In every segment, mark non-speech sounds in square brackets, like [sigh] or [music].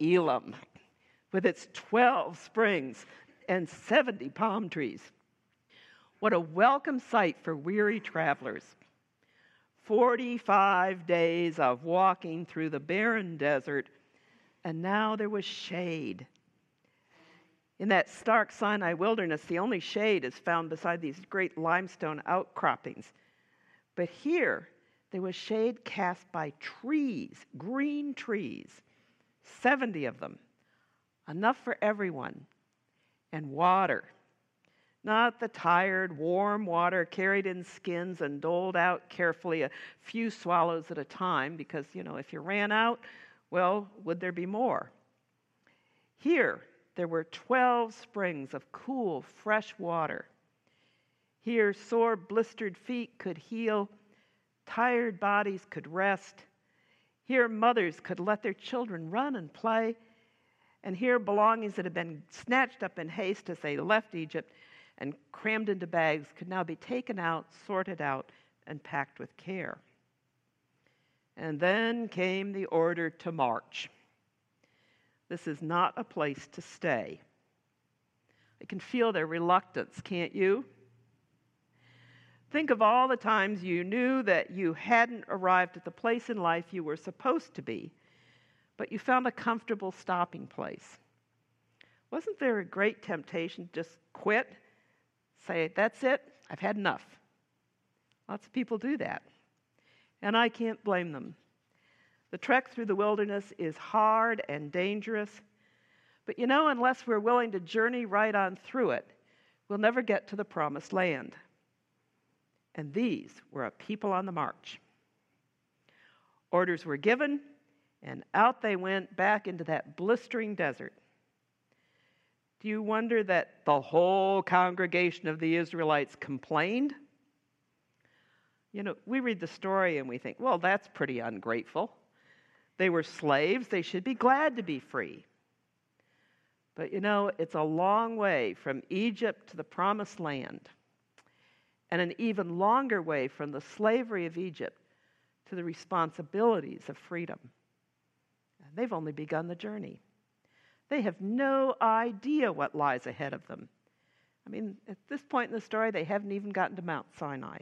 Elim, with its 12 springs and 70 palm trees. What a welcome sight for weary travelers. 45 days of walking through the barren desert, and now there was shade. In that stark Sinai wilderness, the only shade is found beside these great limestone outcroppings. But here, there was shade cast by trees, green trees, 70 of them, enough for everyone, and water. Not the tired, warm water carried in skins and doled out carefully a few swallows at a time, because, you know, if you ran out, well, would there be more? Here, there were 12 springs of cool, fresh water. Here, sore, blistered feet could heal, tired bodies could rest. Here, mothers could let their children run and play. And here, belongings that had been snatched up in haste as they left Egypt and crammed into bags could now be taken out, sorted out, and packed with care. And then came the order to march. This is not a place to stay. I can feel their reluctance, can't you? Think of all the times you knew that you hadn't arrived at the place in life you were supposed to be, but you found a comfortable stopping place. Wasn't there a great temptation to just quit? Say, that's it, I've had enough. Lots of people do that. And I can't blame them. The trek through the wilderness is hard and dangerous, but you know, unless we're willing to journey right on through it, we'll never get to the promised land. And these were a people on the march. Orders were given, and out they went back into that blistering desert. Do you wonder that the whole congregation of the Israelites complained? You know, we read the story and we think, well, that's pretty ungrateful. They were slaves, they should be glad to be free. But you know, it's a long way from Egypt to the promised land, and an even longer way from the slavery of Egypt to the responsibilities of freedom. And they've only begun the journey. They have no idea what lies ahead of them. I mean, at this point in the story, they haven't even gotten to Mount Sinai.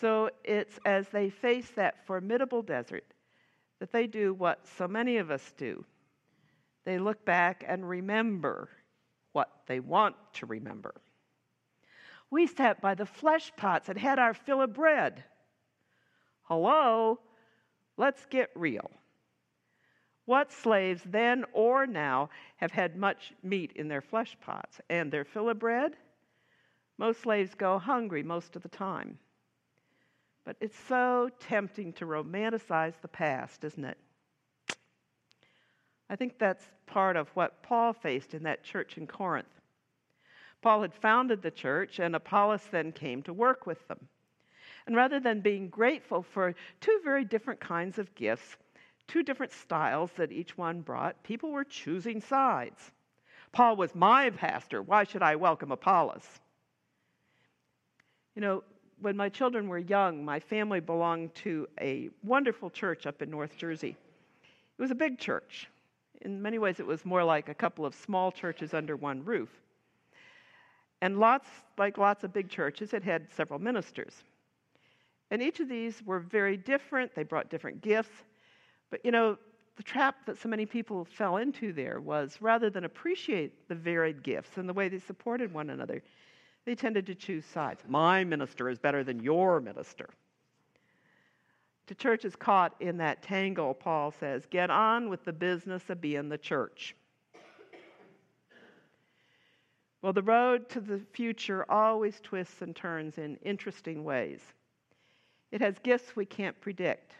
So it's as they face that formidable desert that they do what so many of us do. They look back and remember what they want to remember. We sat by the flesh pots and had our fill of bread. Hello? Let's get real. What slaves then or now have had much meat in their flesh pots and their fill of bread? Most slaves go hungry most of the time. But it's so tempting to romanticize the past, isn't it? I think that's part of what Paul faced in that church in Corinth. Paul had founded the church, and Apollos then came to work with them. And rather than being grateful for two very different kinds of gifts, two different styles that each one brought, people were choosing sides. Paul was my pastor. Why should I welcome Apollos? You know, when my children were young, my family belonged to a wonderful church up in North Jersey. It was a big church. In many ways, it was more like a couple of small churches under one roof. And lots, like lots of big churches, it had several ministers. And each of these were very different. They brought different gifts. But you know, the trap that so many people fell into there was rather than appreciate the varied gifts and the way they supported one another, they tended to choose sides. My minister is better than your minister. The church is caught in that tangle, Paul says. Get on with the business of being the church. Well, the road to the future always twists and turns in interesting ways. It has gifts we can't predict.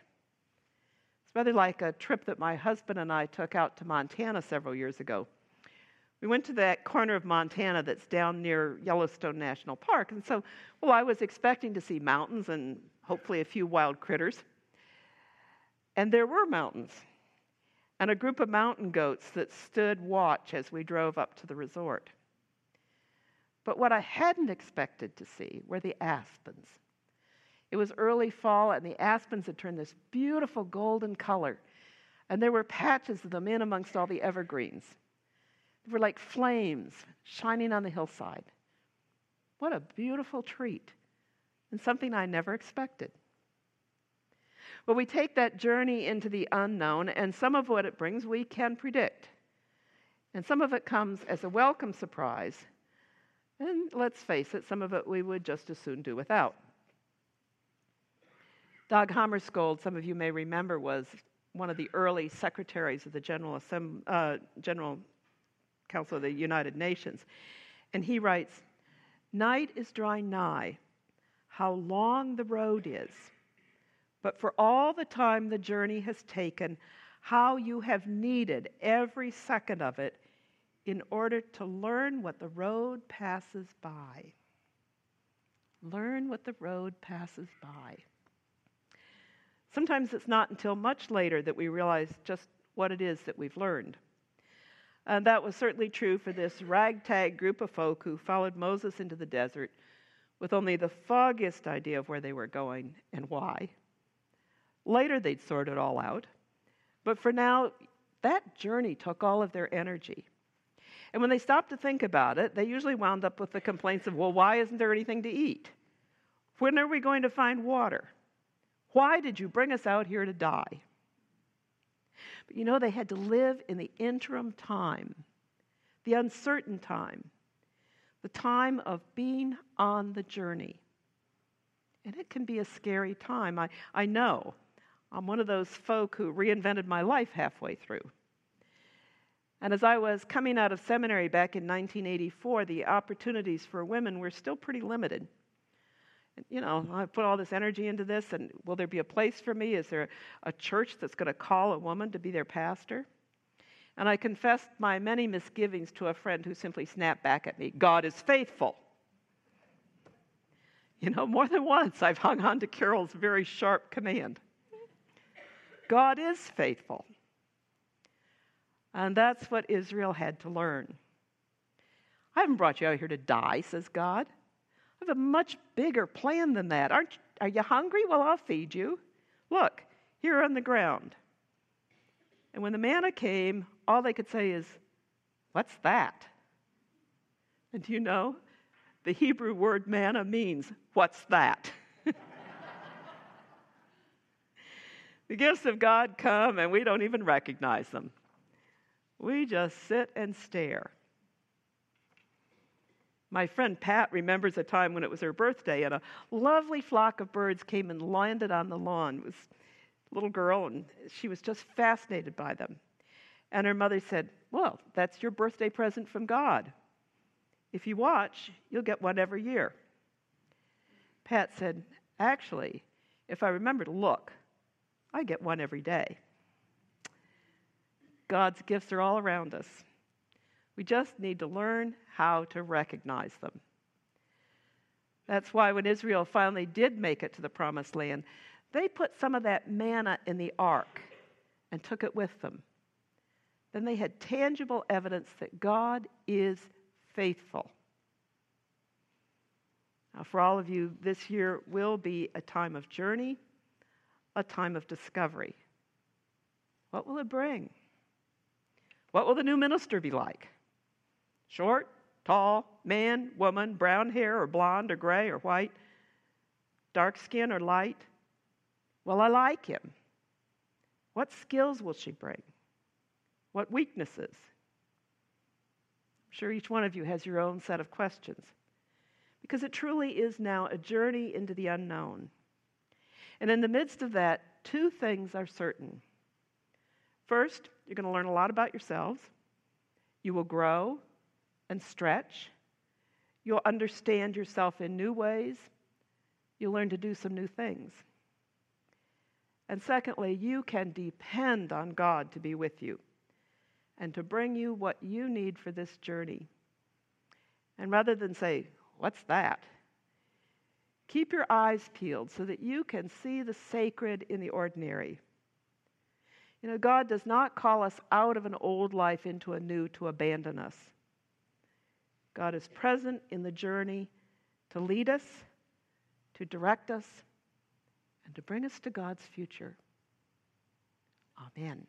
It's rather like a trip that my husband and I took out to Montana several years ago. We went to that corner of Montana that's down near Yellowstone National Park. And so, well, I was expecting to see mountains and hopefully a few wild critters. And there were mountains and a group of mountain goats that stood watch as we drove up to the resort. But what I hadn't expected to see were the aspens. It was early fall, and the aspens had turned this beautiful golden color And there were patches of them in amongst all the evergreens. They were like flames shining on the hillside. What a beautiful treat, and something I never expected. Well, we take that journey into the unknown, and some of what it brings we can predict. And some of it comes as a welcome surprise. And let's face it, some of it we would just as soon do without. Dag Hammarskjöld, some of you may remember, was one of the early secretaries of the General, uh, General Council of the United Nations. And he writes Night is drawing nigh. How long the road is. But for all the time the journey has taken, how you have needed every second of it in order to learn what the road passes by. Learn what the road passes by. Sometimes it's not until much later that we realize just what it is that we've learned. And that was certainly true for this ragtag group of folk who followed Moses into the desert with only the foggiest idea of where they were going and why. Later, they'd sort it all out. But for now, that journey took all of their energy. And when they stopped to think about it, they usually wound up with the complaints of, well, why isn't there anything to eat? When are we going to find water? Why did you bring us out here to die? But you know, they had to live in the interim time, the uncertain time, the time of being on the journey. And it can be a scary time. I, I know. I'm one of those folk who reinvented my life halfway through. And as I was coming out of seminary back in 1984, the opportunities for women were still pretty limited. You know, I put all this energy into this, and will there be a place for me? Is there a church that's going to call a woman to be their pastor? And I confessed my many misgivings to a friend who simply snapped back at me God is faithful. You know, more than once I've hung on to Carol's very sharp command. God is faithful. And that's what Israel had to learn. I haven't brought you out here to die, says God. I have a much bigger plan than that. Aren't are you hungry? Well, I'll feed you. Look, here on the ground. And when the manna came, all they could say is, What's that? And do you know? The Hebrew word manna means, What's that? [laughs] the gifts of God come and we don't even recognize them. We just sit and stare. My friend Pat remembers a time when it was her birthday and a lovely flock of birds came and landed on the lawn. It was a little girl and she was just fascinated by them. And her mother said, Well, that's your birthday present from God. If you watch, you'll get one every year. Pat said, Actually, if I remember to look, I get one every day. God's gifts are all around us. We just need to learn how to recognize them. That's why when Israel finally did make it to the promised land, they put some of that manna in the ark and took it with them. Then they had tangible evidence that God is faithful. Now, for all of you, this year will be a time of journey, a time of discovery. What will it bring? What will the new minister be like? Short, tall, man, woman, brown hair, or blonde, or gray, or white, dark skin, or light? Well, I like him. What skills will she bring? What weaknesses? I'm sure each one of you has your own set of questions because it truly is now a journey into the unknown. And in the midst of that, two things are certain. First, you're going to learn a lot about yourselves. You will grow and stretch. You'll understand yourself in new ways. You'll learn to do some new things. And secondly, you can depend on God to be with you and to bring you what you need for this journey. And rather than say, What's that? Keep your eyes peeled so that you can see the sacred in the ordinary you know, God does not call us out of an old life into a new to abandon us. God is present in the journey to lead us, to direct us, and to bring us to God's future. Amen.